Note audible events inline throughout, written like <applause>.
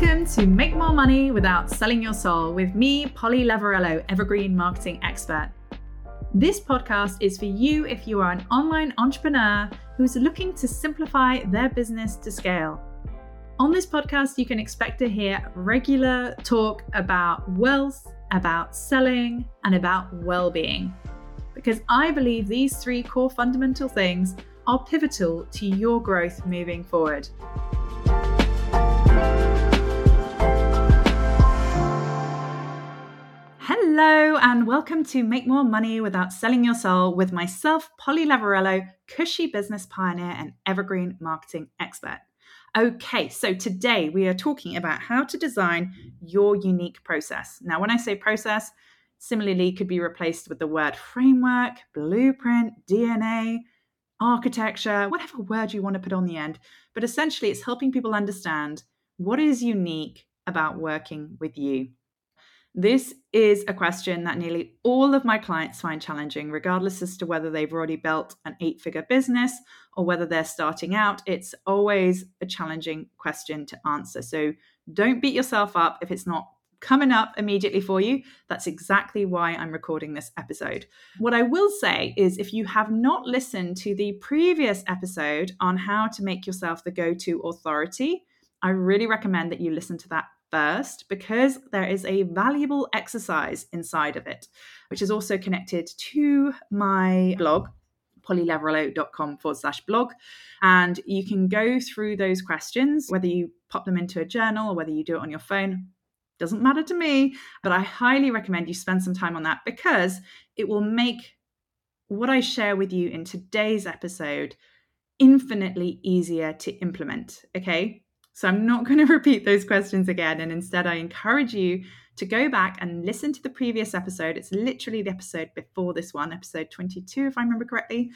Welcome to Make More Money Without Selling Your Soul with me, Polly Lavarello, Evergreen Marketing Expert. This podcast is for you if you are an online entrepreneur who's looking to simplify their business to scale. On this podcast, you can expect to hear regular talk about wealth, about selling, and about well being. Because I believe these three core fundamental things are pivotal to your growth moving forward. Hello, and welcome to Make More Money Without Selling Your Soul with myself, Polly Lavarello, cushy business pioneer and evergreen marketing expert. Okay, so today we are talking about how to design your unique process. Now, when I say process, similarly could be replaced with the word framework, blueprint, DNA, architecture, whatever word you want to put on the end. But essentially, it's helping people understand what is unique about working with you. This is a question that nearly all of my clients find challenging, regardless as to whether they've already built an eight figure business or whether they're starting out. It's always a challenging question to answer. So don't beat yourself up if it's not coming up immediately for you. That's exactly why I'm recording this episode. What I will say is if you have not listened to the previous episode on how to make yourself the go to authority, I really recommend that you listen to that first because there is a valuable exercise inside of it, which is also connected to my blog, pollylavarello.com forward slash blog. And you can go through those questions, whether you pop them into a journal or whether you do it on your phone. Doesn't matter to me, but I highly recommend you spend some time on that because it will make what I share with you in today's episode infinitely easier to implement. Okay. So I'm not going <laughs> to repeat those questions again. And instead, I encourage you to go back and listen to the previous episode. It's literally the episode before this one, episode 22, if I remember correctly.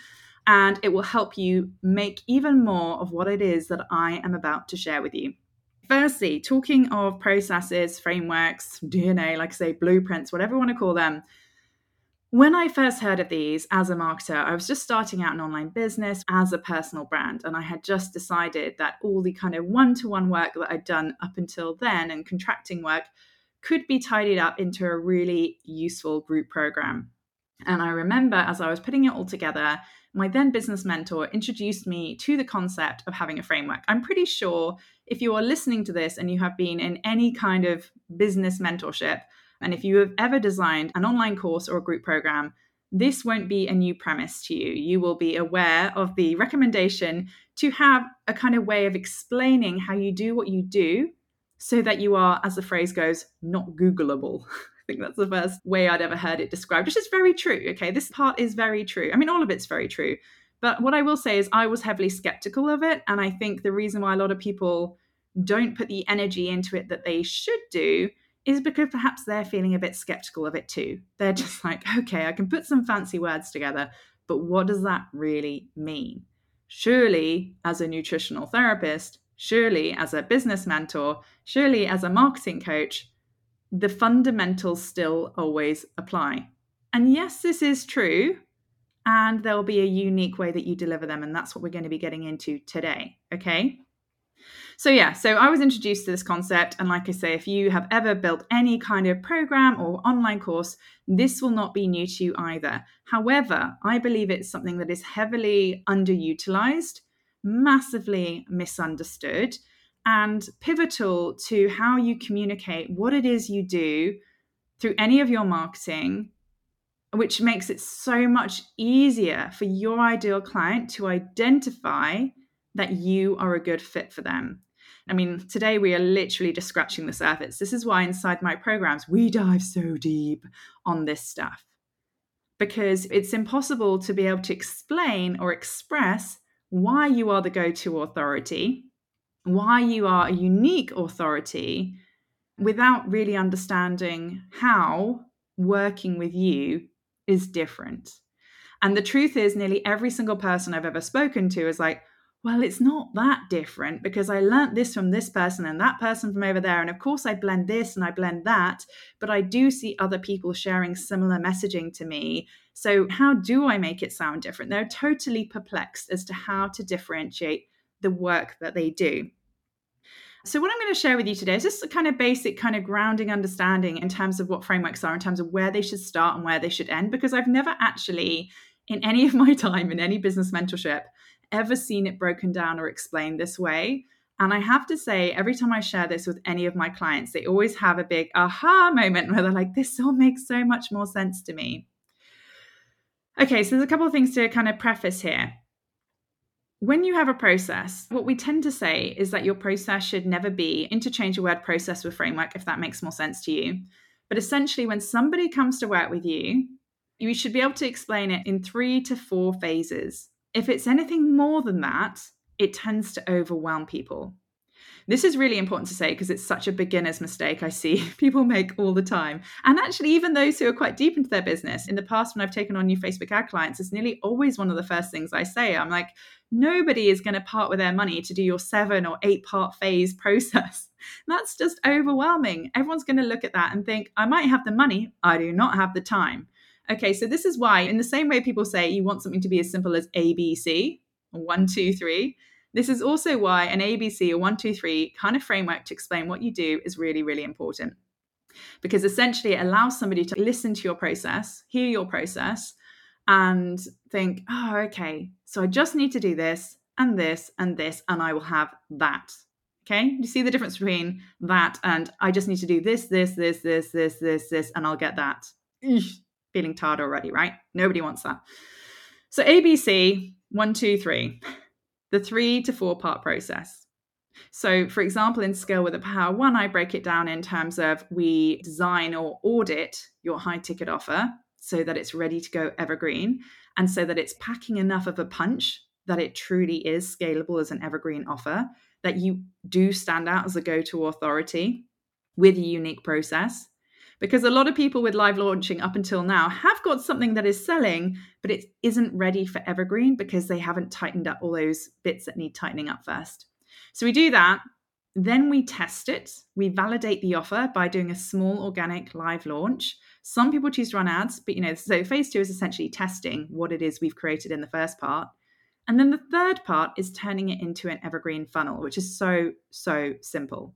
And it will help you make even more of what it is that I am about to share with you. Firstly, talking of processes, frameworks, DNA, like I say, blueprints, whatever you want to call them, when I first heard of these as a marketer, I was just starting out an online business as a personal brand. And I had just decided that all the kind of one to one work that I'd done up until then and contracting work could be tidied up into a really useful group program. And I remember as I was putting it all together, my then business mentor introduced me to the concept of having a framework. I'm pretty sure if you are listening to this and you have been in any kind of business mentorship, and if you have ever designed an online course or a group program, this won't be a new premise to you. You will be aware of the recommendation to have a kind of way of explaining how you do what you do so that you are, as the phrase goes, not Googleable. <laughs> I think that's the first way I'd ever heard it described, which is very true. Okay, this part is very true. I mean, all of it's very true. But what I will say is, I was heavily skeptical of it. And I think the reason why a lot of people don't put the energy into it that they should do is because perhaps they're feeling a bit skeptical of it too. They're just like, <laughs> okay, I can put some fancy words together, but what does that really mean? Surely, as a nutritional therapist, surely as a business mentor, surely as a marketing coach, the fundamentals still always apply. And yes, this is true. And there'll be a unique way that you deliver them. And that's what we're going to be getting into today. Okay. So, yeah, so I was introduced to this concept. And like I say, if you have ever built any kind of program or online course, this will not be new to you either. However, I believe it's something that is heavily underutilized, massively misunderstood, and pivotal to how you communicate what it is you do through any of your marketing which makes it so much easier for your ideal client to identify that you are a good fit for them. I mean, today we are literally just scratching the surface. This is why inside my programs, we dive so deep on this stuff because it's impossible to be able to explain or express why you are the go to authority, why you are a unique authority without really understanding how working with you is different. And the truth is, nearly every single person I've ever spoken to is like, well, it's not that different because I learnt this from this person and that person from over there. And of course, I blend this and I blend that, but I do see other people sharing similar messaging to me. So, how do I make it sound different? They're totally perplexed as to how to differentiate the work that they do. So, what I'm going to share with you today is just a kind of basic, kind of grounding understanding in terms of what frameworks are, in terms of where they should start and where they should end, because I've never actually, in any of my <laughs> time in any business mentorship, ever seen it broken down or explained this way. And I have to say, every time I share this with any of my clients, they always have a big aha moment where they're like, this all makes so much more sense to me. Okay, so there's a couple of things to kind of preface here when you have a process, what we tend to say is that your process should never be interchange the word process with framework if that makes more sense to you. But essentially, when somebody comes to work with you, you should be able to explain it in three to four phases. If it's anything more than that, it tends to overwhelm people. This is really important to say because it's such a beginner's mistake I see <laughs> people make all the time. And actually, even those who are quite deep into their business, in the past, when I've taken on new Facebook ad clients, it's nearly always one of the first things I say. I'm like, nobody is going to part with their money to do your seven or eight part phase <laughs> process. That's just overwhelming. Everyone's going to look at that and think, I might have the money, I do not have the time. Okay, so this is why, in the same way people say you want something to be as simple as ABC, one, two, three, this is also why an ABC or one, two, three kind of framework to explain what you do is really, really important. Because essentially it allows somebody to listen to your process, hear your process, and think, oh, okay, so I just need to do this and this and this, and I will have that. Okay, you see the difference between that and I just need to do this, this, this, this, this, this, this, and I'll get that. Feeling tired already, right? Nobody wants that. So ABC, one, two, three the three to four part process. So, for example, in Scale with a Power One, I break it down in terms of we design or audit your high ticket offer so that it's ready to go evergreen and so that it's packing enough of a punch that it truly is scalable as an evergreen offer, that you do stand out as a go to authority with a unique process because a lot of people with live launching up until now have got something that is selling, but it isn't ready for evergreen because they haven't tightened up all those bits that need tightening up first. So we do that. Then we test it. We validate the offer by doing a small organic live launch. Some people choose to run ads, but you know, so phase two is essentially testing what it is we've created in the first part. And then the third part is turning it into an evergreen funnel, which is so, so simple.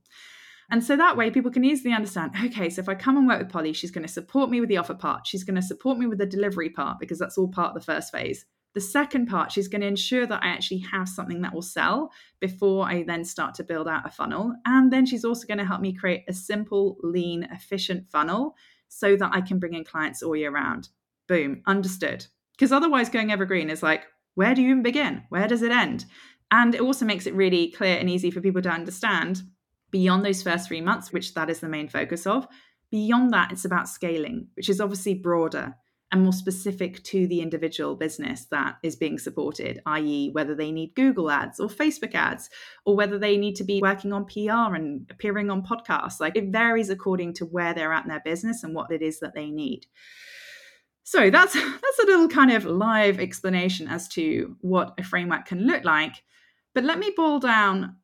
And so that way people can easily understand okay, so if I come and work with Polly, she's going to support me with the offer part. She's going to support me with the delivery part because that's all part of the first phase. The second part, she's going to ensure that I actually have something that will sell before I then start to build out a funnel. And then she's also going to help me create a simple, lean, efficient funnel so that I can bring in clients all year round. Boom, understood. Because otherwise, going evergreen is like, where do you even begin? Where does it end? And it also makes it really clear and easy for people to understand beyond those first three months, which that is the main focus of. Beyond that, it's about scaling, which is obviously broader and more specific to the individual business that is being supported, i.e., whether they need Google ads or Facebook ads, or whether they need to be working on PR and appearing on podcasts. Like it varies according to where they're at in their business and what it is that they need. So that's <laughs> that's a little kind of live explanation as to what a framework can look like. But let me boil down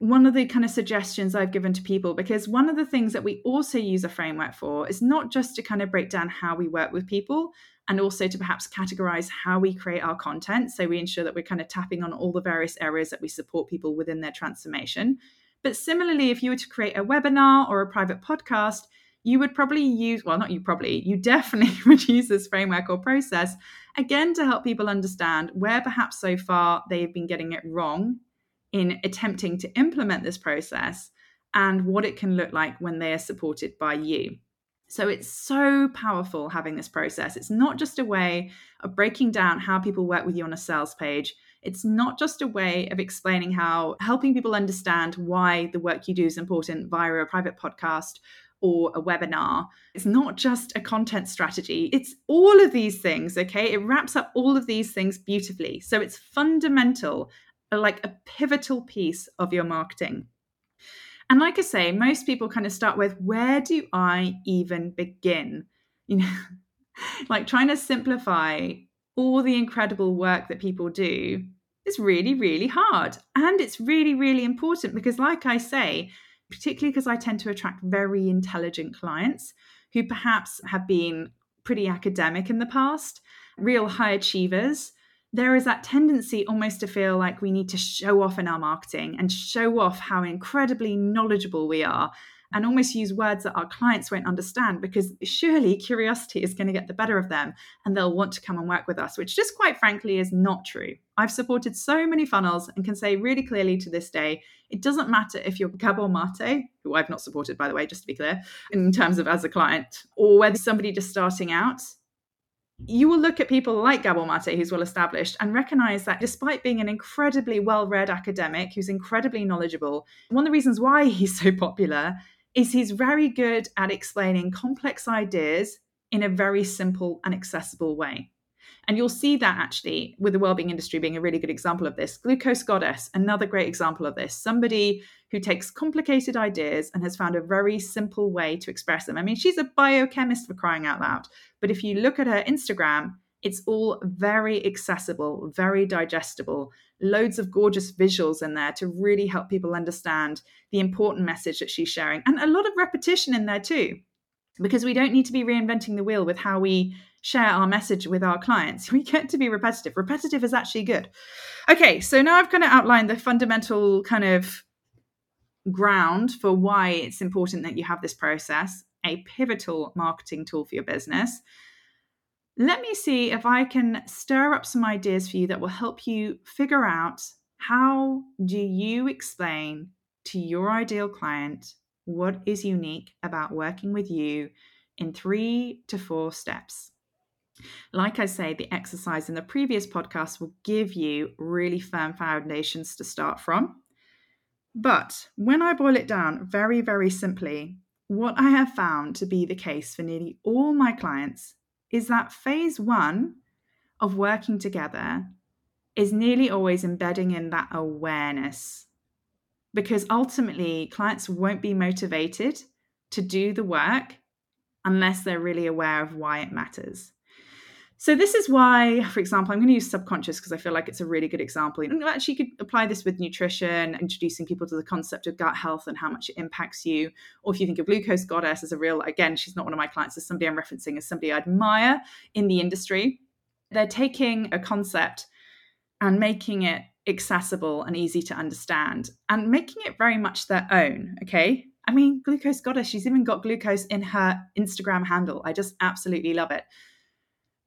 one of the kind of suggestions I've given to people, because one of the things that we also use a framework for is not just to kind of break down how we work with people and also to perhaps categorize how we create our content. So we ensure that we're kind of tapping on all the various areas that we support people within their transformation. But similarly, if you were to create a webinar or a private podcast, you would probably use, well, not you probably, you definitely <laughs> would use this framework or process again to help people understand where perhaps so far they've been getting it wrong in attempting to implement this process and what it can look like when they are supported by you. So it's so powerful having this process. It's not just a way of breaking down how people work with you on a sales page. It's not just a way of explaining how helping people understand why the work you do is important via a private podcast or a webinar. It's not just a content strategy, it's all of these things, okay? It wraps up all of these things beautifully. So it's fundamental like a pivotal piece of your marketing. And like I say, most people kind of start with where do I even begin? You know, <laughs> like trying to simplify all the incredible work that people do is really, really hard. And it's really, really important because, like I say, particularly because I tend to attract very intelligent clients who perhaps have been pretty academic in the past, real high achievers there is that tendency almost to feel like we need to show off in our marketing and show off how incredibly knowledgeable we are and almost use words that our clients won't understand because surely curiosity is going to get the better of them and they'll want to come and work with us, which just quite frankly is not true. I've supported so many funnels and can say really clearly to this day, it doesn't matter if you're Gabor Mate, who I've not supported, by the way, just to be clear, in terms of as a client, or whether somebody just starting out you will look at people like Gabor Mate, who's well established, and recognize that despite being an incredibly well read academic who's incredibly knowledgeable, one of the reasons why <laughs> he's so popular is he's very good at explaining complex ideas in a very simple and accessible way. And you'll see that actually with the wellbeing industry being a really good example of this. Glucose Goddess, another great example of this. Somebody who takes complicated ideas and has found a very simple way to express them. I mean, she's a biochemist for crying out loud. But if you look at her Instagram, it's all very accessible, very digestible, loads of gorgeous visuals in there to really help people understand the important message that she's sharing, and a lot of repetition in there too, because we don't need to be reinventing the wheel with how we share our message with our clients. <laughs> We get to be repetitive. Repetitive is actually good. Okay, so now I've kind of outlined the fundamental kind of ground for why it's important that you have this process, a pivotal marketing tool for your business let me see if I can stir up some ideas for you that will help you figure out how do you explain to your ideal client what is unique about working with you in 3 to 4 steps. Like I say, the exercise in the previous podcast will give you really firm foundations to start from. But when I boil it down very, very simply, what I have found to be the case for nearly all my clients is that phase one of working together is nearly always embedding in that awareness because ultimately clients won't be motivated to do the work unless they're really aware of why it matters. So this is why, for example, I'm going to use subconscious because I feel like it's a really good example. And actually, you could apply this with nutrition, introducing people to the concept of gut health and how much it impacts you. Or if you think of glucose goddess as a real, again, she's not one of my clients, as somebody I'm referencing as somebody I admire in the industry. They're taking a concept and making it accessible and easy to understand and making it very much their own. Okay. I mean, glucose goddess, she's even got glucose in her Instagram handle. I just absolutely love it.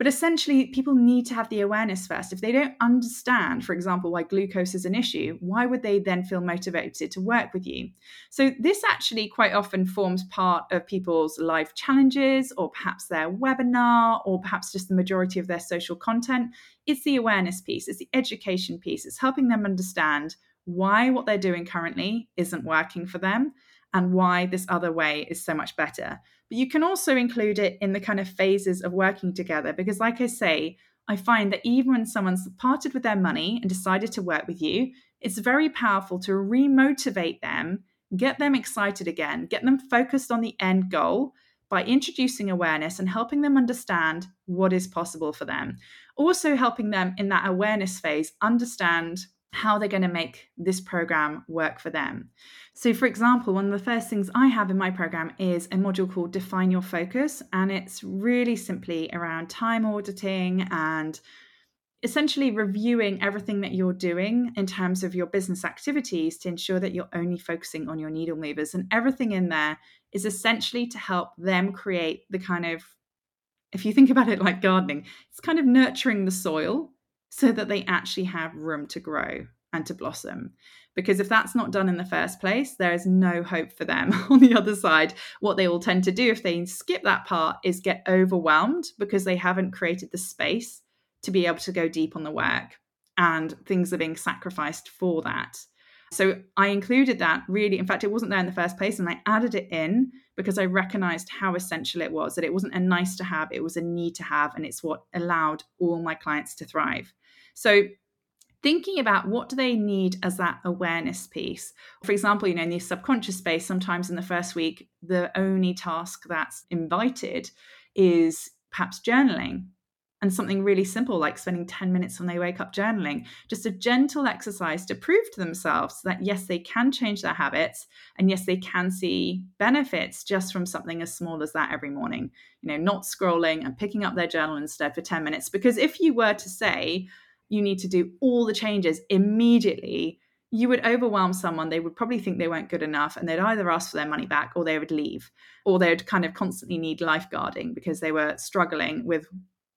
But essentially, people need to have the awareness first. If they don't understand, for example, why glucose is an issue, why would they then feel motivated to work with you? So, this actually quite often forms part of people's life challenges, or perhaps their webinar, or perhaps just the majority of their social content. It's the awareness piece, it's the education piece, it's helping them understand why what they're doing currently isn't working for them and why this other way is so much better. But you can also include it in the kind of phases of working together because, like I say, I find that even when someone's parted with their money and decided to work with you, it's very powerful to remotivate them, get them excited again, get them focused on the end goal by introducing awareness and helping them understand what is possible for them. Also, helping them in that awareness phase understand how they're going to make this program work for them. So, for example, one of the first things I have in my program is a module called Define Your Focus, and it's really simply around time auditing and essentially reviewing everything that you're doing in terms of your business activities to ensure that you're only focusing on your needle movers. And everything in there is essentially to help them create the kind of, if you think about it like gardening, it's kind of nurturing the soil so that they actually have room to grow and to blossom. Because if that's not done in the first place, there is no hope for them <laughs> on the other side. What they will tend to do if they skip that part is get overwhelmed because they haven't created the space to be able to go deep on the work and things are being sacrificed for that. So I included that really. In fact, it wasn't there in the first place, and I added it in because I recognized how essential it was that it wasn't a nice to have, it was a need to have, and it's what allowed all my clients to thrive. So thinking about what do they need as that awareness piece? For example you know in the subconscious space sometimes in the first week the only task that's invited is perhaps journaling and something really simple like spending 10 minutes when they wake up journaling. Just a gentle exercise to prove to themselves that yes they can change their habits and yes they can see benefits just from something as small as that every morning. You know not scrolling and picking up their journal instead for 10 minutes. Because if you were to say you need to do all the changes immediately, you would overwhelm someone. They would probably think they weren't good enough and they'd either ask for their money back or they would leave, or they'd kind of constantly need lifeguarding because they were struggling with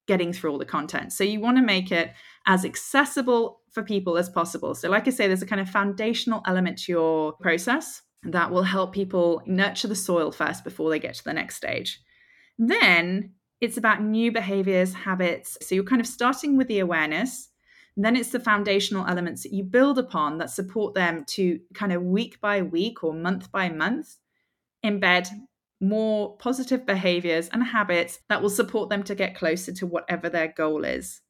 getting through all the content. So you want to make it as accessible for people as possible. So, like I say, there's a kind of foundational element to your process that will help people nurture the soil first before they get to the next stage. Then it's about new behaviors, habits. So you're kind of starting with the awareness. Then it's the foundational elements that you build upon that support them to kind of week by week or month by month embed more positive behaviors and habits that will support them to get closer to whatever their goal is.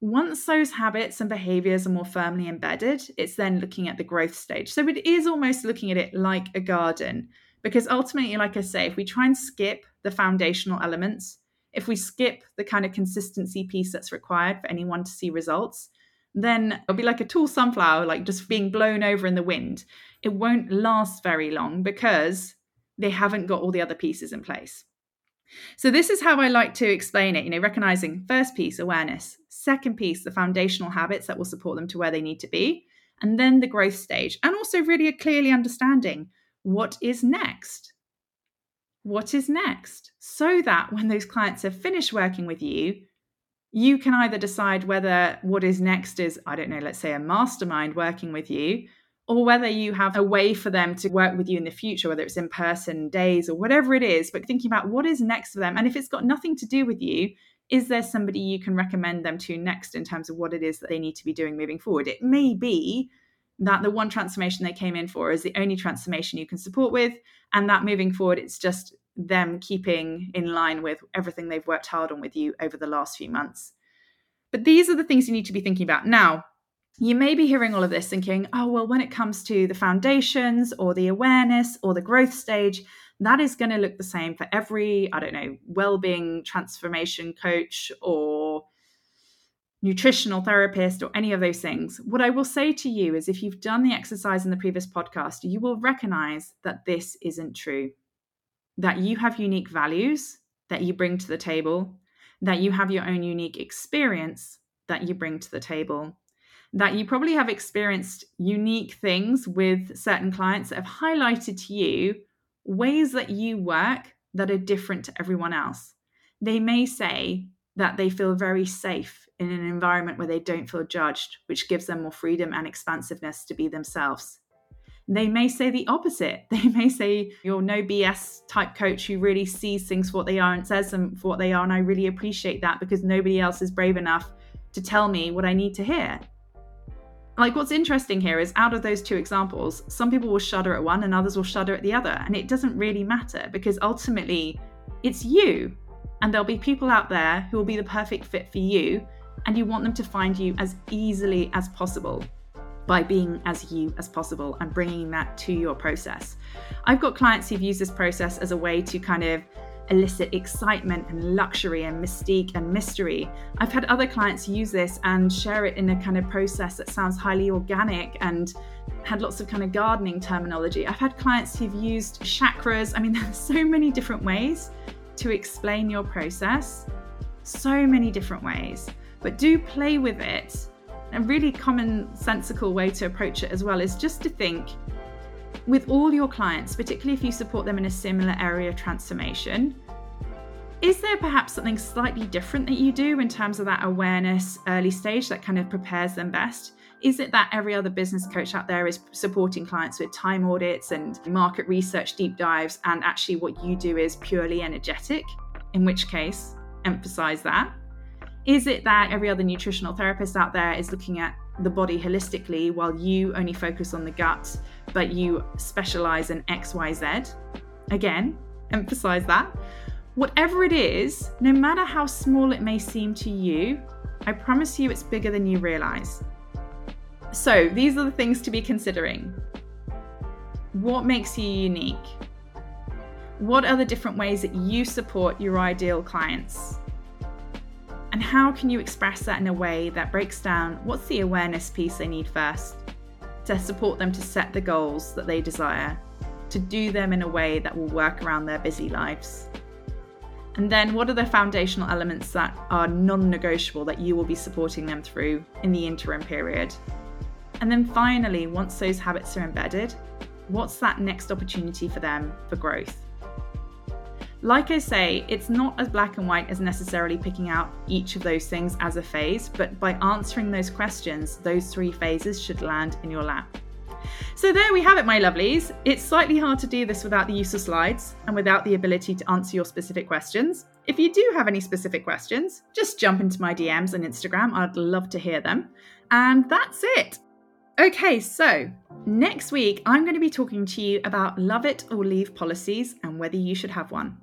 Once those habits and behaviors are more firmly embedded, it's then looking at the growth stage. So it is almost looking at it like a garden, because ultimately, like I say, if we try and skip the foundational elements, if we skip the kind of consistency piece that's required for anyone to see results, then it'll be like a tall sunflower, like just being blown over in the wind. It won't last very long because they haven't got all the other pieces in place. So this is how I like to explain it, you know, recognizing first piece awareness, second piece the foundational habits that will support them to where they need to be, and then the growth stage, and also really clearly understanding what is next. What is next? So that when those clients have finished working with you, you can either decide whether what is next is, I don't know, let's say a mastermind working with you, or whether you have a way for them to work with you in the future, whether it's in person days or whatever it is, but thinking about what is next for them. And if it's got nothing to do with you, is there somebody you can recommend them to next in terms of what it is that they need to be doing moving forward? It may be that the one transformation they came in for is the only transformation you can support with, and that moving forward, it's just them keeping in line with everything they've worked hard on with you over the last few months. But these are the things you need to be thinking about. Now, you may be hearing all of this thinking, oh, well, when it comes to the foundations or the awareness or the growth stage, that is going to look the same for every, I don't know, well-being transformation coach or nutritional therapist or any of those things. What I will say to you is if you've done the exercise in the previous podcast, you will recognize that this isn't true. That you have unique values that you bring to the table, that you have your own unique experience that you bring to the table that you probably have experienced unique things with certain clients that have highlighted to you ways that you work that are different to everyone else. They may say that they feel very safe in an environment where they don't feel judged, which gives them more freedom and expansiveness to be themselves. They may say the opposite. <laughs> They may say you're no BS type coach who really sees things for what they are and says them for what they are. And I really appreciate that because nobody else is brave enough to tell me what I need to hear like what's interesting here is out of those two examples some people will shudder at one and others will shudder at the other and it doesn't really matter because ultimately it's you and there'll be people out there who will be the perfect fit for you and you want them to find you as easily as possible by being as you as possible and bringing that to your process. I've got clients who've used this process as a way to kind of elicit excitement and luxury and mystique and mystery. I've had other clients use this and share it in a kind of process that sounds highly organic and had lots of kind of gardening terminology. I've had clients who've used chakras. I mean, <laughs> there's so many different ways to explain your process, so many different ways. But do play with it. A really commonsensical way to approach it as well is just to think with all your clients, particularly if you support them in a similar area of transformation, is there perhaps something slightly different that you do in terms of that awareness early stage that kind of prepares them best? Is it that every other business coach out there is supporting clients with time audits and market research deep dives, and actually what you do is purely energetic? In which case, emphasize that. Is it that every other nutritional therapist out there is looking at the body holistically while you only focus on the gut, but you specialize in XYZ. Again, emphasize that. Whatever it is, no matter how small it may seem to you, I promise you it's bigger than you realize. So, these are the things to be considering. What makes you unique? What are the different ways that you support your ideal clients? And how can you express that in a way that breaks down what's the awareness piece they need first to support them to set the goals that they desire, to do them in a way that will work around their busy lives? And then what are the foundational elements that are non negotiable that you will be supporting them through in the interim period? And then finally, once those habits are embedded, what's that next opportunity for them for growth? Like I say, it's not as black and white as necessarily picking out each of those things as a phase, but by answering those questions, those three phases should land in your lap. So there we have it, my lovelies. It's slightly hard to do this without the use of slides and without the ability to answer your specific questions. If you do have any specific questions, just jump into my DMs on Instagram. I'd love to hear them. And that's it. Okay, so next week I'm going to be talking to you about love it or leave policies and whether you should have one.